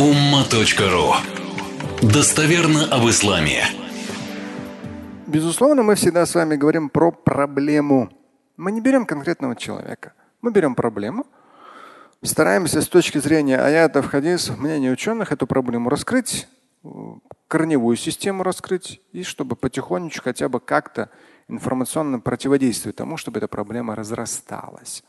umma.ru Достоверно об исламе. Безусловно, мы всегда с вами говорим про проблему. Мы не берем конкретного человека. Мы берем проблему, стараемся с точки зрения аятов, хадисов, мнений ученых эту проблему раскрыть, корневую систему раскрыть, и чтобы потихонечку хотя бы как-то информационно противодействовать тому, чтобы эта проблема разрасталась.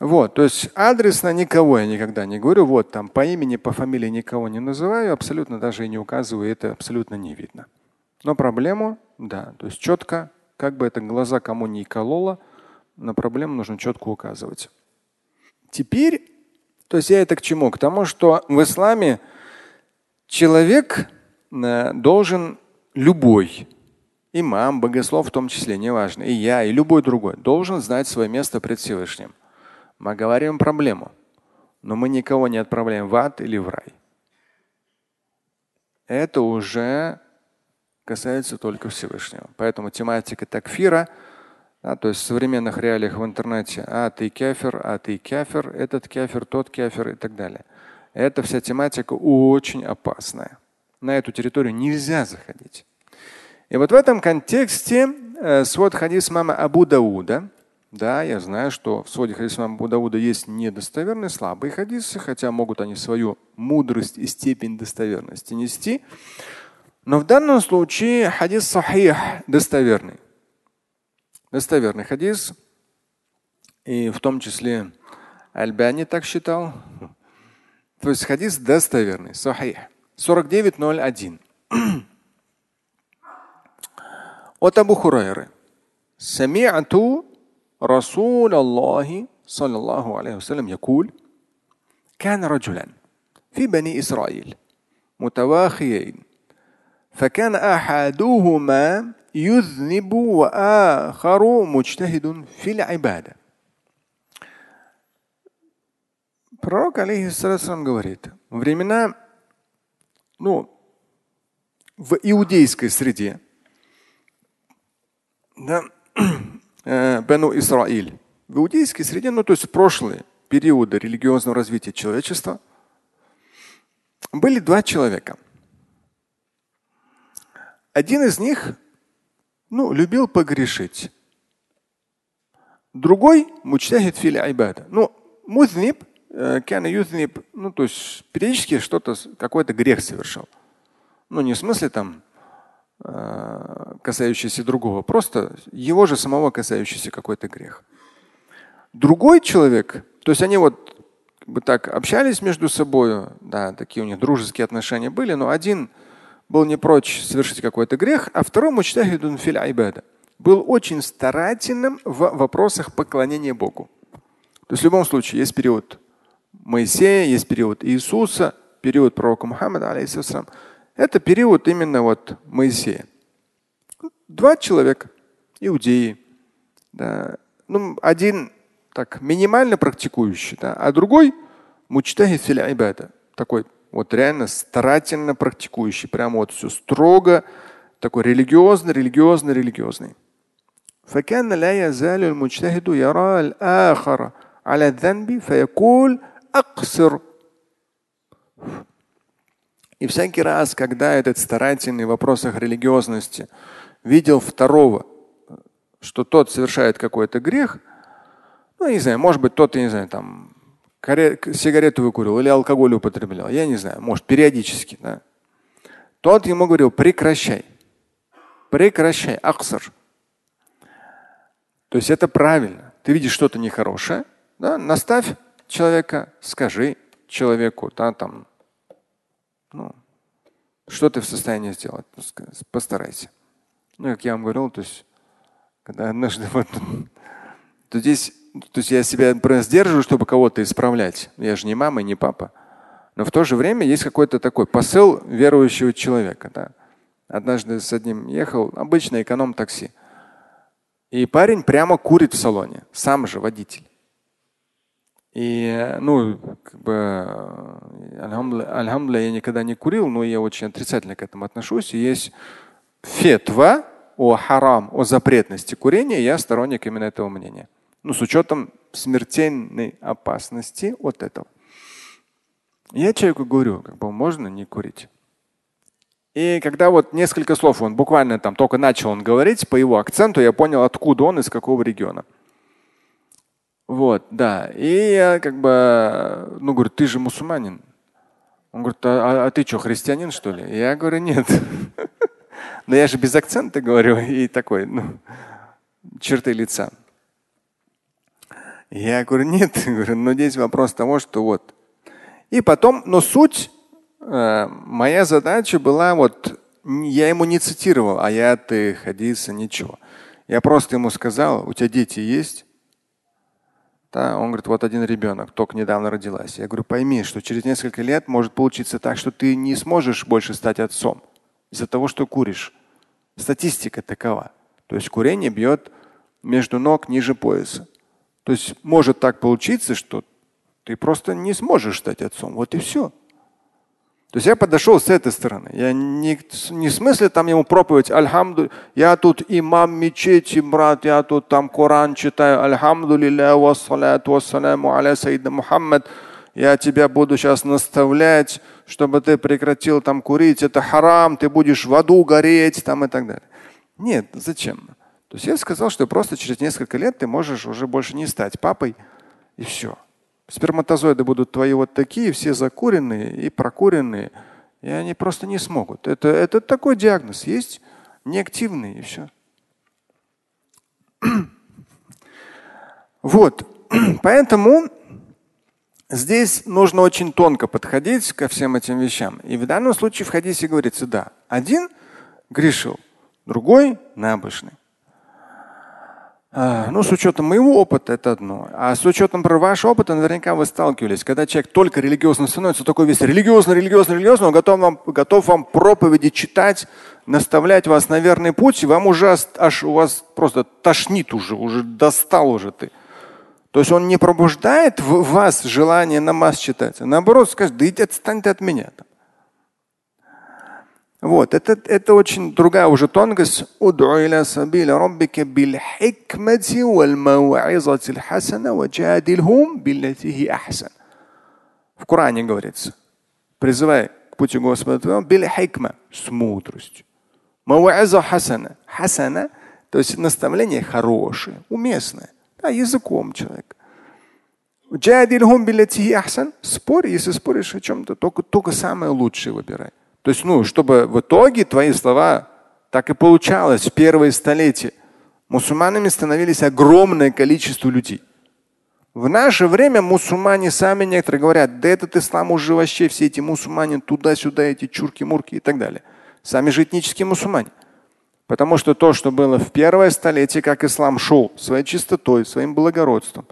Вот, то есть адресно никого я никогда не говорю. Вот там по имени, по фамилии никого не называю, абсолютно даже и не указываю, это абсолютно не видно. Но проблему, да, то есть четко, как бы это глаза кому не кололо, на проблему нужно четко указывать. Теперь, то есть я это к чему? К тому, что в исламе человек э, должен любой, имам, богослов в том числе, неважно, и я, и любой другой, должен знать свое место пред Всевышним. Мы говорим проблему, но мы никого не отправляем в ад или в рай. Это уже касается только Всевышнего. Поэтому тематика такфира, да, то есть в современных реалиях в интернете, а ты кефир, а ты кефир, этот кефир, тот кефир и так далее. Эта вся тематика очень опасная. На эту территорию нельзя заходить. И вот в этом контексте э, свод хадис мама Абу Дауда, да, я знаю, что в своде хадиса Абу Дауда есть недостоверные, слабые хадисы, хотя могут они свою мудрость и степень достоверности нести. Но в данном случае хадис сахих достоверный. Достоверный хадис. И в том числе Аль-Бани так считал. То есть хадис достоверный, сахих. 49.01. От Абу Хурайры. Сами'ату رسول الله صلى الله عليه وسلم يقول كان رجلا في بني اسرائيل متواخيين فكان احدهما يذنب واخر مجتهد في العباده Пророк, алейхиссалам, говорит, времена, ну, в иудейской среде, да, э, Бену Исраиль. В иудейской среде, ну то есть в прошлые периоды религиозного развития человечества, были два человека. Один из них ну, любил погрешить. Другой мучтахид фили айбада. Ну, музниб, э, кяна юзниб, ну, то есть периодически что-то, какой-то грех совершал. Ну, не в смысле там Э, касающийся другого, просто его же самого касающийся какой-то грех. Другой человек, то есть они вот как бы так общались между собой, да, такие у них дружеские отношения были, но один был не прочь совершить какой-то грех, а второй мучтахидун филь айбада был очень старательным в вопросах поклонения Богу. То есть в любом случае есть период Моисея, есть период Иисуса, период пророка Мухаммада, алейхиссалам. Это период именно вот Моисея. Два человека, иудеи. Да. Ну, один так минимально практикующий, да, а другой мучтахид фил ибада. Такой вот реально старательно практикующий. Прямо вот все строго, такой религиозный, религиозный, религиозный. فكان لا يزال المجتهد يرى الآخر على الذنب فيقول أقصر и всякий раз, когда этот старательный в вопросах религиозности видел второго, что тот совершает какой-то грех, ну, не знаю, может быть, тот, я не знаю, там, сигарету выкурил или алкоголь употреблял, я не знаю, может, периодически, да. Тот ему говорил, прекращай, прекращай, аксар. То есть это правильно. Ты видишь что-то нехорошее, да, наставь человека, скажи человеку, да, там, ну, что ты в состоянии сделать? Постарайся. Ну, как я вам говорил, то есть, когда однажды вот, то здесь, то есть я себя сдерживаю, чтобы кого-то исправлять. Я же не мама, не папа. Но в то же время есть какой-то такой посыл верующего человека. Да. Однажды с одним ехал, обычный эконом-такси. И парень прямо курит в салоне, сам же водитель. И, ну, как бы, альхамдуля, я никогда не курил, но я очень отрицательно к этому отношусь. И есть фетва о харам, о запретности курения, я сторонник именно этого мнения. Ну, с учетом смертельной опасности от этого. Я человеку говорю, как бы можно не курить. И когда вот несколько слов он буквально там только начал он говорить, по его акценту я понял, откуда он, из какого региона. Вот, да. И я как бы, ну, говорю, ты же мусульманин. Он говорит, а, а, а ты что, христианин, что ли? Я говорю, нет. Но я же без акцента говорю и такой, ну, черты лица. Я говорю, нет, говорю, но здесь вопрос того, что вот. И потом, но суть, э, моя задача была вот, я ему не цитировал аяты, хадисы, ничего. Я просто ему сказал, у тебя дети есть? Да, он говорит, вот один ребенок, только недавно родилась. Я говорю, пойми, что через несколько лет может получиться так, что ты не сможешь больше стать отцом из-за того, что куришь. Статистика такова. То есть курение бьет между ног ниже пояса. То есть может так получиться, что ты просто не сможешь стать отцом. Вот и все. То есть я подошел с этой стороны. Я не, не в смысле там ему проповедь, альхамду, я тут имам мечети, брат, я тут там Коран читаю, альхамдулилля, вассаляту вассаляму аля саида Мухаммад. Я тебя буду сейчас наставлять, чтобы ты прекратил там курить, это харам, ты будешь в аду гореть там и так далее. Нет, зачем? То есть я сказал, что просто через несколько лет ты можешь уже больше не стать папой и все. Сперматозоиды будут твои вот такие, все закуренные и прокуренные, и они просто не смогут. Это, это такой диагноз есть, неактивный и все. Вот. Поэтому здесь нужно очень тонко подходить ко всем этим вещам. И в данном случае в хадисе говорится, да, один грешил, другой набожный. А, ну, с учетом моего опыта это одно. А с учетом про ваш опыт, наверняка вы сталкивались. Когда человек только религиозно становится, такой весь религиозный, религиозный, религиозный, он готов вам, готов вам проповеди читать, наставлять вас на верный путь, и вам уже аж у вас просто тошнит уже, уже достал уже ты. То есть он не пробуждает в вас желание намаз читать, а наоборот скажет, да иди отстань ты от меня. Вот, это, это очень другая уже тонкость. В Коране говорится, призывай к пути Господа твоего биль с мудростью. Мауаза хасана. Хасана, то есть наставление хорошее, уместное. Да, языком человек. Спорь, если споришь о чем-то, только, только самое лучшее выбирай. То есть, ну, чтобы в итоге твои слова так и получалось в первые столетия. Мусульманами становились огромное количество людей. В наше время мусульмане сами некоторые говорят, да этот ислам уже вообще все эти мусульмане туда-сюда, эти чурки-мурки и так далее. Сами же этнические мусульмане. Потому что то, что было в первое столетие, как ислам шел своей чистотой, своим благородством,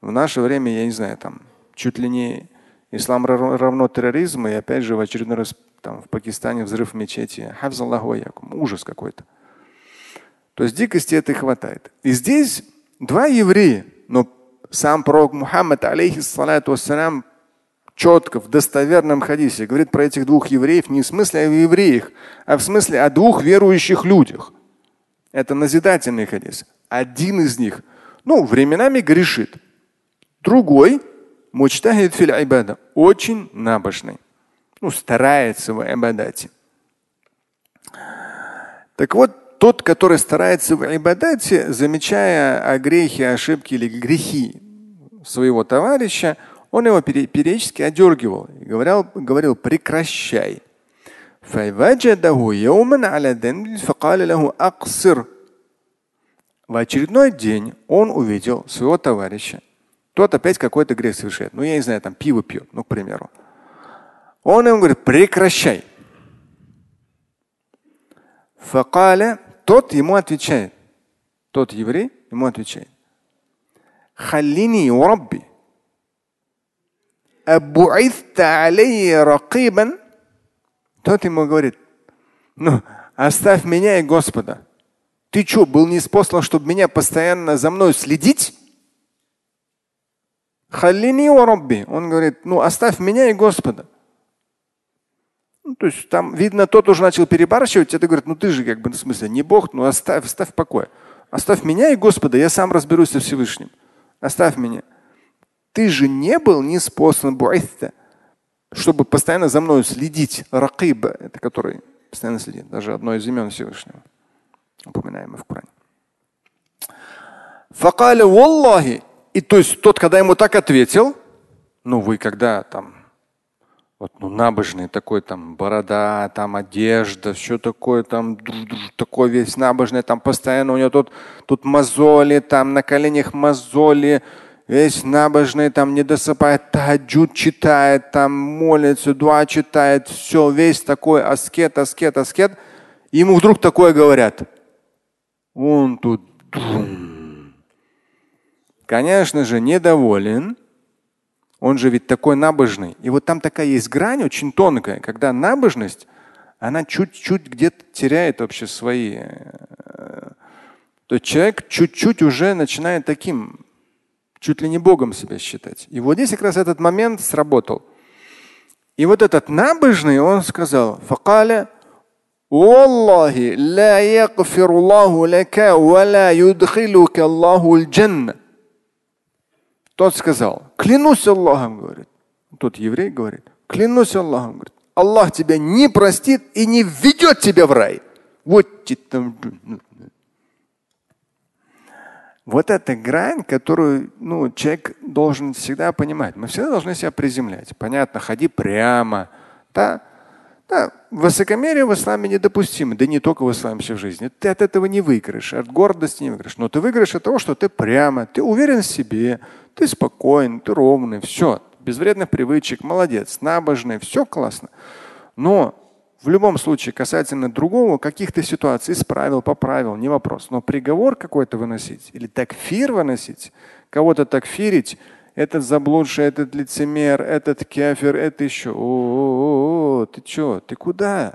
в наше время, я не знаю, там чуть ли не ислам равно терроризму, и опять же в очередной раз там в Пакистане взрыв в мечети. Ужас какой-то. То есть дикости этой хватает. И здесь два еврея, но сам пророк Мухаммад, алейхиссалату вассалям, четко в достоверном хадисе говорит про этих двух евреев не в смысле о евреях, а в смысле о двух верующих людях. Это назидательный хадис. Один из них, ну, временами грешит. Другой, мучтахид филь очень набожный ну, старается в ибадате. Так вот, тот, который старается в ибадате, замечая о грехе, ошибки или грехи своего товарища, он его периодически одергивал и говорил, говорил прекращай. В очередной день он увидел своего товарища. Тот опять какой-то грех совершает. Ну, я не знаю, там пиво пьет, ну, к примеру. Он ему говорит, прекращай. Факаля, тот ему отвечает. Тот еврей ему отвечает. Халлини урабби. Абуиста алейя ракибан. Тот ему говорит, ну, оставь меня и Господа. Ты что, был не спослан, чтобы меня постоянно за мной следить? Халлини урабби. Он говорит, ну, оставь меня и Господа. Ну, то есть там, видно, тот уже начал перебарщивать, это говорит, ну ты же как бы, в смысле, не Бог, ну оставь, оставь в покое. Оставь меня и Господа, я сам разберусь со Всевышним. Оставь меня. Ты же не был неспослан буайта. чтобы постоянно за мной следить. Ракиб, это который постоянно следит. Даже одно из имен Всевышнего. Упоминаемое в Коране. Факаля Валлахи. И то есть тот, когда ему так ответил, ну вы когда там вот, ну, набожный такой, там, борода, там, одежда, все такое, там, такой весь набожный, там, постоянно у него тут, тут мозоли, там, на коленях мозоли, весь набожный, там, не досыпает, таджуд читает, там, молится, дуа читает, все, весь такой аскет, аскет, аскет. И ему вдруг такое говорят. Он тут, конечно же, недоволен, он же ведь такой набожный. И вот там такая есть грань очень тонкая, когда набожность, она чуть-чуть где-то теряет вообще свои. Э, то есть человек чуть-чуть уже начинает таким, чуть ли не Богом себя считать. И вот здесь как раз этот момент сработал. И вот этот набожный, он сказал, факаля, والله لا يغفر الله لك ولا يدخلك الله الجنة тот сказал, клянусь Аллахом, говорит. Тот еврей говорит, клянусь Аллахом, говорит, Аллах тебя не простит и не введет тебя в рай. Вот там. Вот эта грань, которую ну, человек должен всегда понимать. Мы всегда должны себя приземлять. Понятно, ходи прямо. Да, да, высокомерие в исламе недопустимо. Да не только в исламе, все в жизни. Ты от этого не выиграешь, от гордости не выиграешь. Но ты выиграешь от того, что ты прямо, ты уверен в себе, ты спокоен, ты ровный, все, без вредных привычек, молодец, набожный, все классно. Но в любом случае касательно другого, каких-то ситуаций исправил, поправил, не вопрос. Но приговор какой-то выносить или такфир выносить, кого-то такфирить, этот заблудший, этот лицемер, этот кефир, это еще. О, ты что? Ты куда?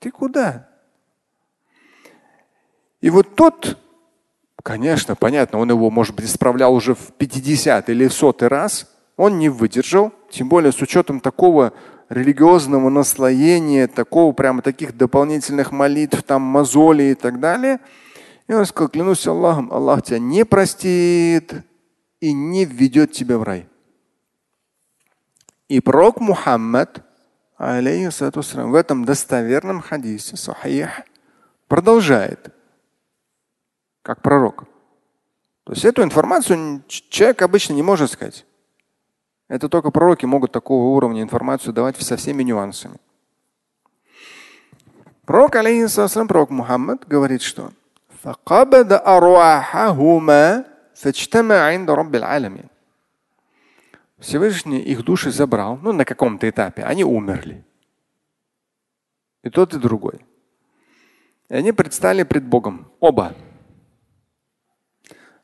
Ты куда? И вот тот Конечно, понятно, он его, может быть, исправлял уже в 50 или в сотый раз. Он не выдержал, тем более с учетом такого религиозного наслоения, такого прямо таких дополнительных молитв, там мозоли и так далее. И он сказал, клянусь Аллахом, Аллах тебя не простит и не введет тебя в рай. И пророк Мухаммад, в этом достоверном хадисе, сахих, продолжает – как пророк. То есть эту информацию человек обычно не может сказать. Это только пророки могут такого уровня информацию давать со всеми нюансами. Пророк, алейхиссалам, пророк Мухаммад говорит, что Всевышний их души забрал, ну на каком-то этапе, они умерли. И тот, и другой. И они предстали пред Богом, оба.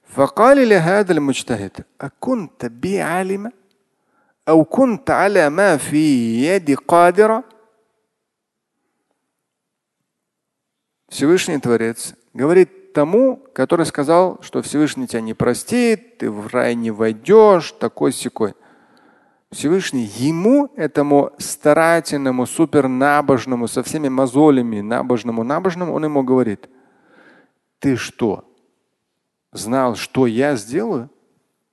فقال لهذا المجتهد أكنت بي عالما أو كنت على ما في يدي قادرا Всевышний Творец говорит тому, который сказал, что Всевышний тебя не простит, ты в рай не войдешь, такой секой. Всевышний ему, этому старательному, супернабожному, со всеми мозолями, набожному, набожному, он ему говорит, ты что, знал, что я сделаю,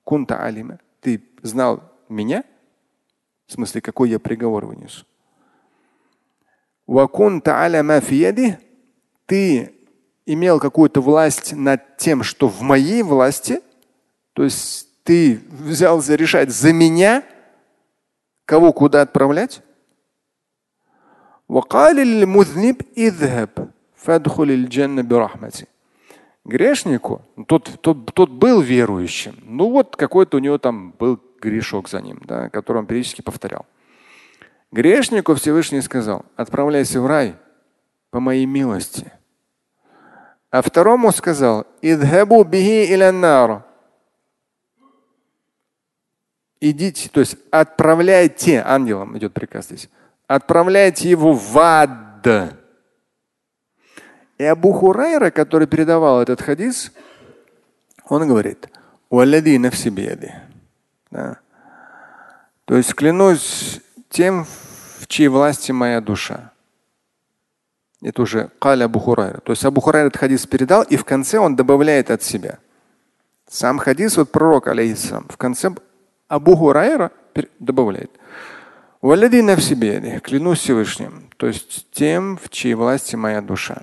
кунта алима, ты знал меня, в смысле, какой я приговор вынесу. Ты имел какую-то власть над тем, что в моей власти, то есть ты взялся решать за меня, кого куда отправлять. Грешнику, ну, тот, тот, тот был верующим, ну вот какой-то у него там был грешок за ним, да, который он периодически повторял. Грешнику Всевышний сказал, отправляйся в рай по моей милости – а второму сказал, идхабу бихи иляннар. Идите, то есть отправляйте, ангелам идет приказ здесь, отправляйте его в ад. И Абу Хурайра, который передавал этот хадис, он говорит, «Валладина в себе». Да. То есть клянусь тем, в чьей власти моя душа. Это уже Каля Абу. То есть Абу этот хадис передал, и в конце он добавляет от себя. Сам хадис, вот пророк, алейхиссалам, в конце Абу Хурайра добавляет. Валядин в себе, клянусь Всевышним, то есть тем, в чьей власти моя душа.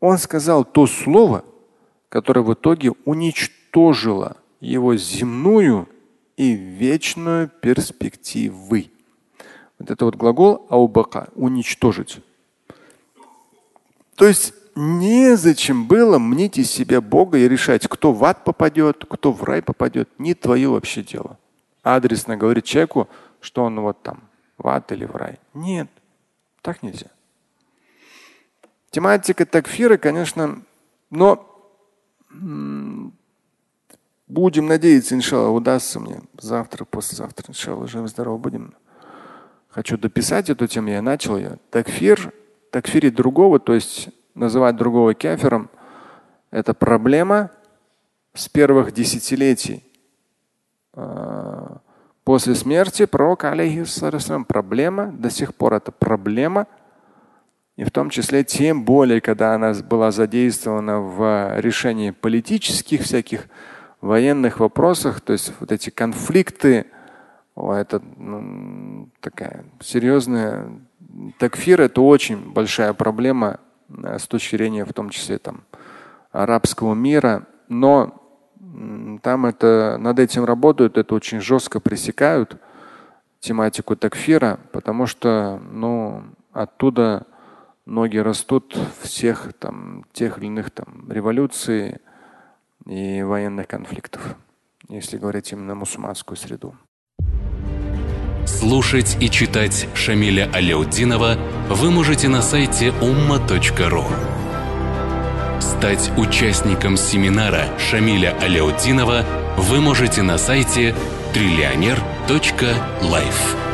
Он сказал то слово, которое в итоге уничтожило его земную и вечную перспективы. Вот это вот глагол аубака – уничтожить. То есть незачем было мнить из себя Бога и решать, кто в ад попадет, кто в рай попадет. Не твое вообще дело. Адресно говорить человеку, что он вот там, в ад или в рай. Нет, так нельзя. Тематика такфира, конечно, но будем надеяться, иншалла, удастся мне завтра, послезавтра, иншалла, живы здорово будем. Хочу дописать эту тему, я начал ее. Такфир, такфирить другого, то есть называть другого кефером, это проблема с первых десятилетий а, после смерти пророка, алейхиссалам, проблема, до сих пор это проблема – и в том числе тем более, когда она была задействована в решении политических всяких военных вопросах, то есть вот эти конфликты, это ну, такая серьезная такфир это очень большая проблема э, с точки зрения в том числе там арабского мира, но там это над этим работают, это очень жестко пресекают тематику такфира, потому что ну оттуда ноги растут всех там, тех или иных там, революций и военных конфликтов, если говорить именно мусульманскую среду. Слушать и читать Шамиля Аляутдинова вы можете на сайте umma.ru. Стать участником семинара Шамиля Аляутдинова вы можете на сайте триллионер.life.